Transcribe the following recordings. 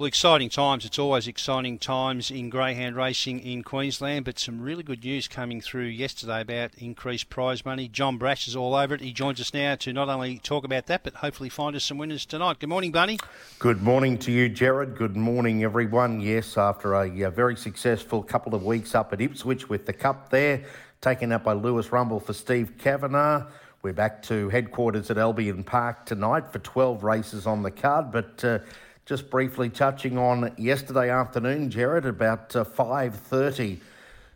Well, exciting times. It's always exciting times in greyhound racing in Queensland, but some really good news coming through yesterday about increased prize money. John Brash is all over it. He joins us now to not only talk about that, but hopefully find us some winners tonight. Good morning, Bunny. Good morning to you, Jared. Good morning, everyone. Yes, after a, a very successful couple of weeks up at Ipswich with the Cup there, taken up by Lewis Rumble for Steve Kavanagh. We're back to headquarters at Albion Park tonight for 12 races on the card, but uh, just briefly touching on yesterday afternoon, Jared, about uh, 5.30,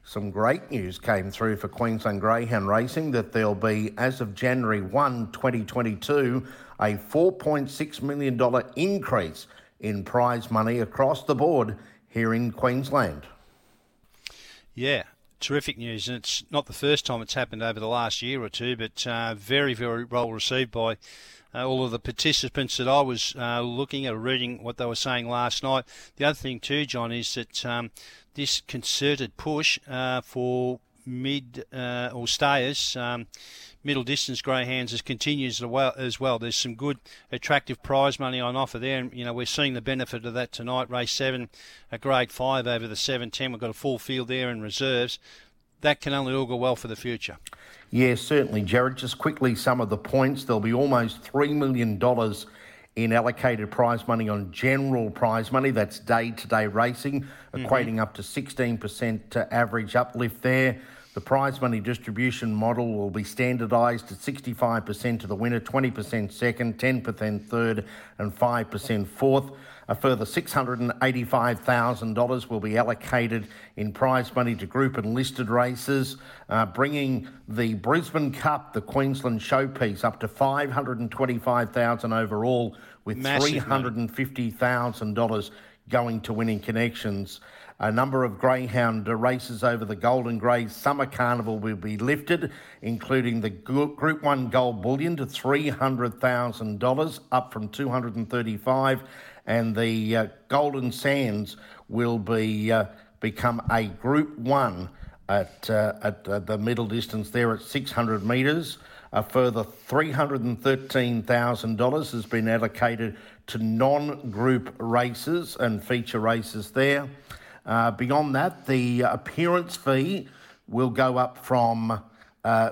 some great news came through for Queensland Greyhound Racing that there'll be, as of January 1, 2022, a $4.6 million increase in prize money across the board here in Queensland. Yeah, terrific news, and it's not the first time it's happened over the last year or two, but uh, very, very well received by uh, all of the participants that I was uh, looking at, reading what they were saying last night. The other thing too, John, is that um, this concerted push uh, for mid uh, or stayers. Um, middle distance greyhounds as continues as well, as well. There's some good, attractive prize money on offer there, and you know we're seeing the benefit of that tonight. Race seven, a grade five over the seven ten. We've got a full field there in reserves. That can only augur well for the future. Yes, certainly, Jared. Just quickly, some of the points. There'll be almost $3 million in allocated prize money on general prize money. That's day to day racing, mm-hmm. equating up to 16% to average uplift there. The prize money distribution model will be standardised at 65% to the winner, 20% second, 10% third, and 5% fourth. A further $685,000 will be allocated in prize money to group and listed races, uh, bringing the Brisbane Cup, the Queensland showpiece, up to 525,000 overall, with $350,000 going to winning connections. A number of greyhound races over the Golden Grey Summer Carnival will be lifted, including the Group 1 Gold Bullion to $300,000, up from 235 and the uh, Golden Sands will be uh, become a Group 1 at, uh, at uh, the middle distance there at 600 metres. A further $313,000 has been allocated to non group races and feature races there. Uh, beyond that, the appearance fee will go up from uh,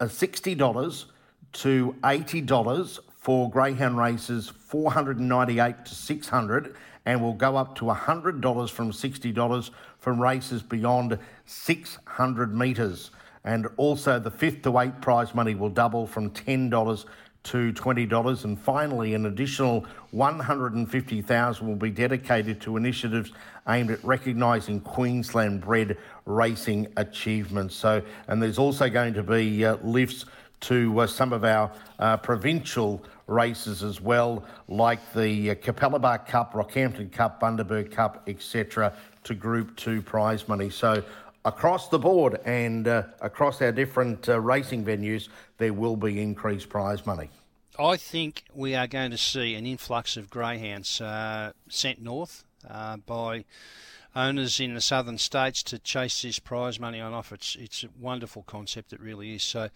$60 to $80 for greyhound races 498 to 600 and will go up to $100 from $60 from races beyond 600 metres. And also the fifth to eighth prize money will double from $10 to $20. And finally, an additional 150,000 will be dedicated to initiatives aimed at recognising Queensland bred racing achievements. So, and there's also going to be uh, lifts to uh, some of our uh, provincial races as well, like the uh, Capalaba Cup, Rockhampton Cup, Bundaberg Cup, etc., to Group 2 prize money. So across the board and uh, across our different uh, racing venues, there will be increased prize money. I think we are going to see an influx of greyhounds uh, sent north by owners in the southern states to chase this prize money on offer. It's, it's a wonderful concept, it really is. So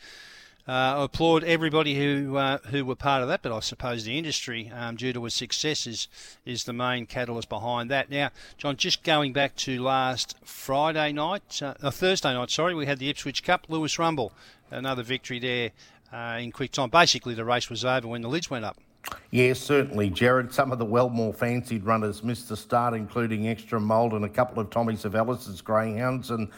I applaud everybody who uh, who were part of that, but I suppose the industry, um, due to its success, is, is the main catalyst behind that. Now, John, just going back to last Friday night, uh, uh Thursday night, sorry, we had the Ipswich Cup, Lewis Rumble, another victory there uh, in quick time. Basically, the race was over when the lids went up. Yes, certainly, Jared. Some of the well more fancied runners missed the start, including Extra Mould and a couple of Tommy Savellis's greyhounds, and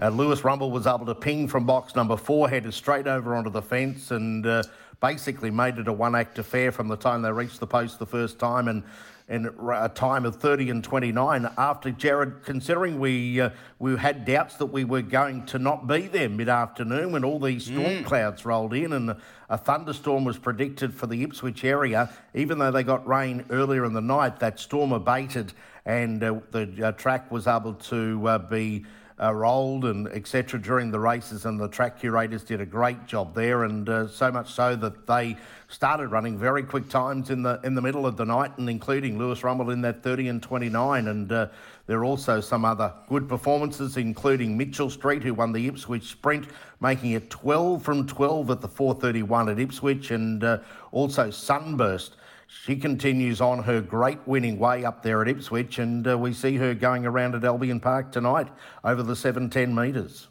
uh, Lewis Rumble was able to ping from box number four, headed straight over onto the fence, and uh, basically made it a one act affair from the time they reached the post the first time. And in a time of 30 and 29 after Jared, considering we uh, we had doubts that we were going to not be there mid-afternoon when all these storm mm. clouds rolled in and a thunderstorm was predicted for the Ipswich area. Even though they got rain earlier in the night, that storm abated and uh, the uh, track was able to uh, be uh, rolled and etc. during the races, and the track curators did a great job there, and uh, so much so that they started running very quick times in the in the middle of the night, and including Lewis Rumble in that 30 and 29, and uh, there are also some other good performances, including Mitchell Street, who won the Ipswich Sprint, making it 12 from 12 at the 431 at Ipswich, and uh, also Sunburst she continues on her great winning way up there at Ipswich, and uh, we see her going around at Albion Park tonight over the 710 metres.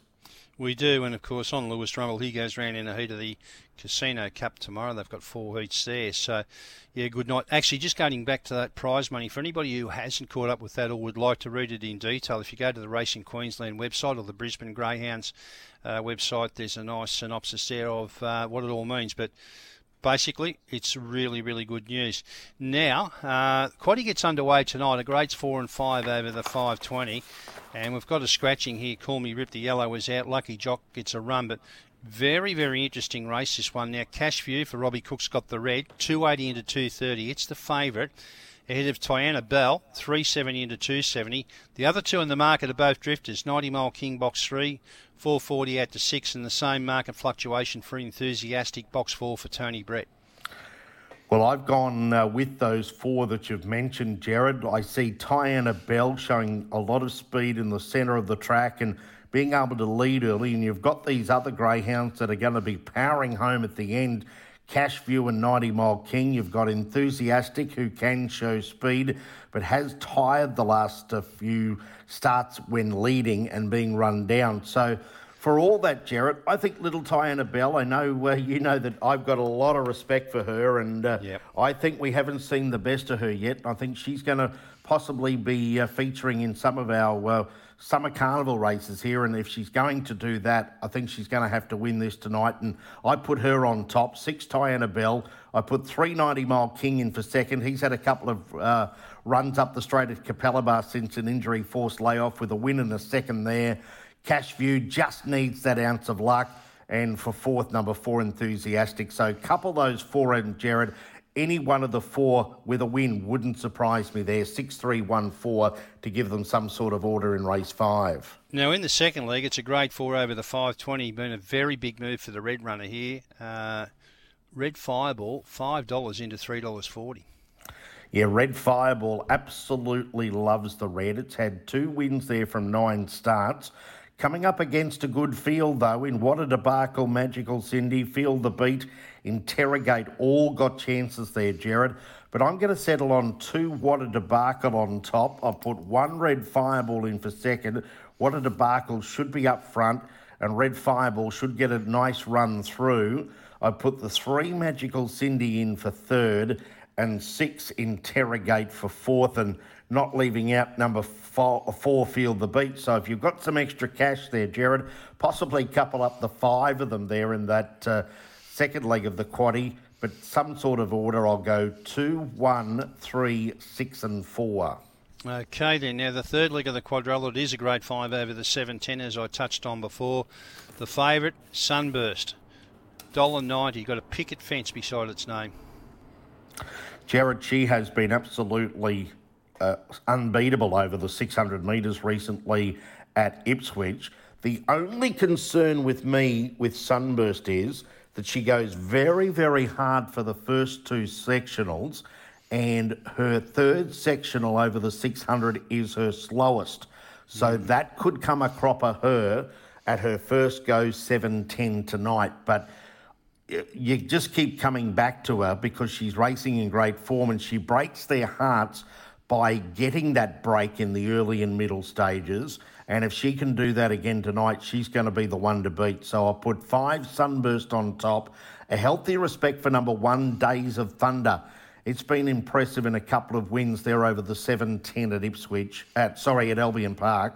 We do, and of course on Lewis Rumble, he goes round in the heat of the Casino Cup tomorrow. They've got four heats there, so yeah, good night. Actually, just going back to that prize money for anybody who hasn't caught up with that or would like to read it in detail, if you go to the Racing Queensland website or the Brisbane Greyhounds uh, website, there's a nice synopsis there of uh, what it all means. But basically, it's really, really good news. Now, uh, Quaddy gets underway tonight. A grades four and five over the 520. And we've got a scratching here. Call me Rip the Yellow was out. Lucky Jock gets a run, but very, very interesting race this one. Now, Cash View for Robbie Cook's got the red. 280 into 230. It's the favourite. Ahead of Tiana Bell, 370 into 270. The other two in the market are both drifters. 90 Mile King Box 3, 440 out to 6, and the same market fluctuation for Enthusiastic Box 4 for Tony Brett. Well, I've gone uh, with those four that you've mentioned, Jared. I see Tiana Bell showing a lot of speed in the centre of the track and being able to lead early. And you've got these other greyhounds that are going to be powering home at the end. Cashview and 90 Mile King. You've got Enthusiastic, who can show speed, but has tired the last uh, few starts when leading and being run down. So, for all that, Jared, I think little Tiana Bell, I know uh, you know that I've got a lot of respect for her, and uh, yep. I think we haven't seen the best of her yet. I think she's going to possibly be uh, featuring in some of our uh, summer carnival races here, and if she's going to do that, I think she's going to have to win this tonight. And I put her on top. Six Tiana Bell. I put 390 Mile King in for second. He's had a couple of uh, runs up the straight at Capalaba since an injury forced layoff with a win and a second there. Cash View just needs that ounce of luck. And for fourth, number four, enthusiastic. So couple those four and Jared any one of the four with a win wouldn't surprise me there. 6 3 1 4 to give them some sort of order in race five. Now, in the second leg, it's a grade four over the 520. Been a very big move for the red runner here. Uh, red Fireball, $5 into $3.40. Yeah, Red Fireball absolutely loves the red. It's had two wins there from nine starts. Coming up against a good field, though, in What a Debacle, Magical Cindy, Feel the Beat, Interrogate, all got chances there, Jared. But I'm going to settle on two What a Debacle on top. I've put one Red Fireball in for second. What a Debacle should be up front, and Red Fireball should get a nice run through. I put the three Magical Cindy in for third, and six Interrogate for fourth, and not leaving out number four, four Feel the Beat. So if you've got some extra cash there, Jared, possibly couple up the five of them there in that. Uh, second leg of the quaddy, but some sort of order. I'll go two, one, three, six, and four. Okay, then. Now, the third leg of the quadrella, it is a grade five over the 710, as I touched on before. The favourite, Sunburst. $1.90. Got a picket fence beside its name. Jared, she has been absolutely uh, unbeatable over the 600 metres recently at Ipswich. The only concern with me with Sunburst is that she goes very, very hard for the first two sectionals, and her third sectional over the 600 is her slowest. So mm. that could come a cropper her at her first go 710 tonight. But you just keep coming back to her because she's racing in great form and she breaks their hearts by getting that break in the early and middle stages and if she can do that again tonight, she's going to be the one to beat. So I'll put five Sunburst on top. A healthy respect for number one, Days of Thunder. It's been impressive in a couple of wins there over the 7-10 at Ipswich, at sorry, at Albion Park.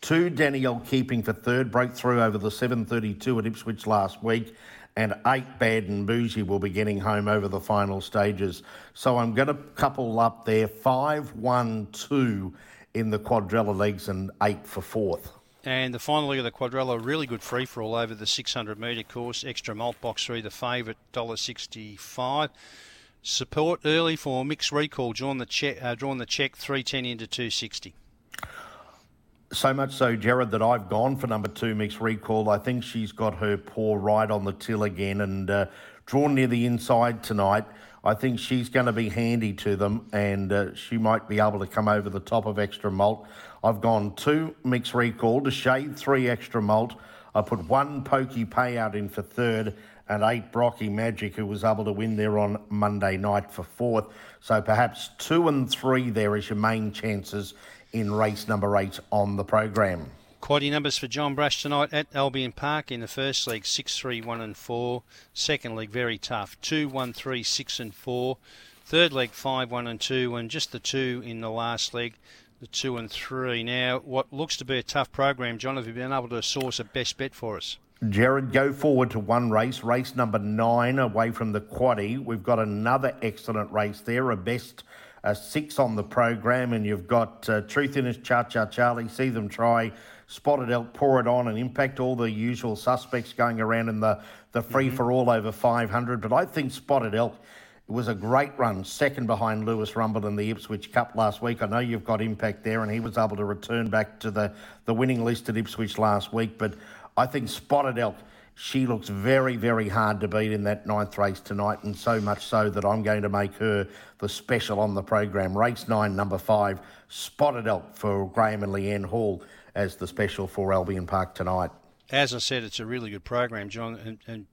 Two, Danielle keeping for third, broke through over the 732 at Ipswich last week. And eight, Bad and Bougie will be getting home over the final stages. So I'm going to couple up there five, one, two in the quadrella legs and eight for fourth. And the final leg of the quadrella, really good free for all over the 600 metre course. Extra malt box three, the favourite, $1.65. Support early for mixed recall, drawing the check, uh, drawing the check 310 into 260. So much so, Jared, that I've gone for number two mixed recall. I think she's got her paw right on the till again and uh, drawn near the inside tonight. I think she's going to be handy to them and uh, she might be able to come over the top of extra malt. I've gone two mix recall to shade three extra malt. I put one pokey payout in for third and eight Brocky Magic, who was able to win there on Monday night for fourth. So perhaps two and three there is your main chances in race number eight on the program. Quaddy numbers for John Brash tonight at Albion Park in the first league 6 3 1 and 4. Second league very tough 2 1 3 6 and 4. Third leg 5 1 and 2, and just the two in the last leg the 2 and 3. Now, what looks to be a tough program, John, have you been able to source a best bet for us? Jared, go forward to one race, race number nine, away from the quaddy. We've got another excellent race there, a best uh, six on the program, and you've got uh, Truth in His Cha Cha Charlie, See Them Try, Spotted Elk, Pour It On, and Impact, all the usual suspects going around in the, the free mm-hmm. for all over 500. But I think Spotted Elk. Was a great run, second behind Lewis Rumble in the Ipswich Cup last week. I know you've got impact there, and he was able to return back to the, the winning list at Ipswich last week. But I think Spotted Elk, she looks very, very hard to beat in that ninth race tonight, and so much so that I'm going to make her the special on the program. Race nine, number five, Spotted Elk for Graham and Leanne Hall as the special for Albion Park tonight. As I said, it's a really good program, John, and, and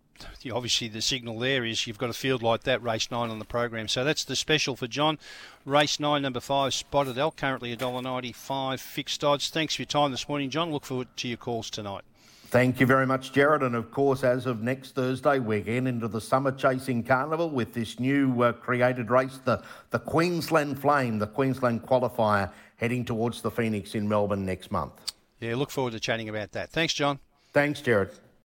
obviously the signal there is you've got a field like that, race nine on the program. So that's the special for John. Race nine, number five, Spotted Elk, currently $1.95 fixed odds. Thanks for your time this morning, John. Look forward to your calls tonight. Thank you very much, Jared. And of course, as of next Thursday, we're getting into the Summer Chasing Carnival with this new uh, created race, the, the Queensland Flame, the Queensland qualifier, heading towards the Phoenix in Melbourne next month. Yeah, look forward to chatting about that. Thanks, John. Thanks, Jared.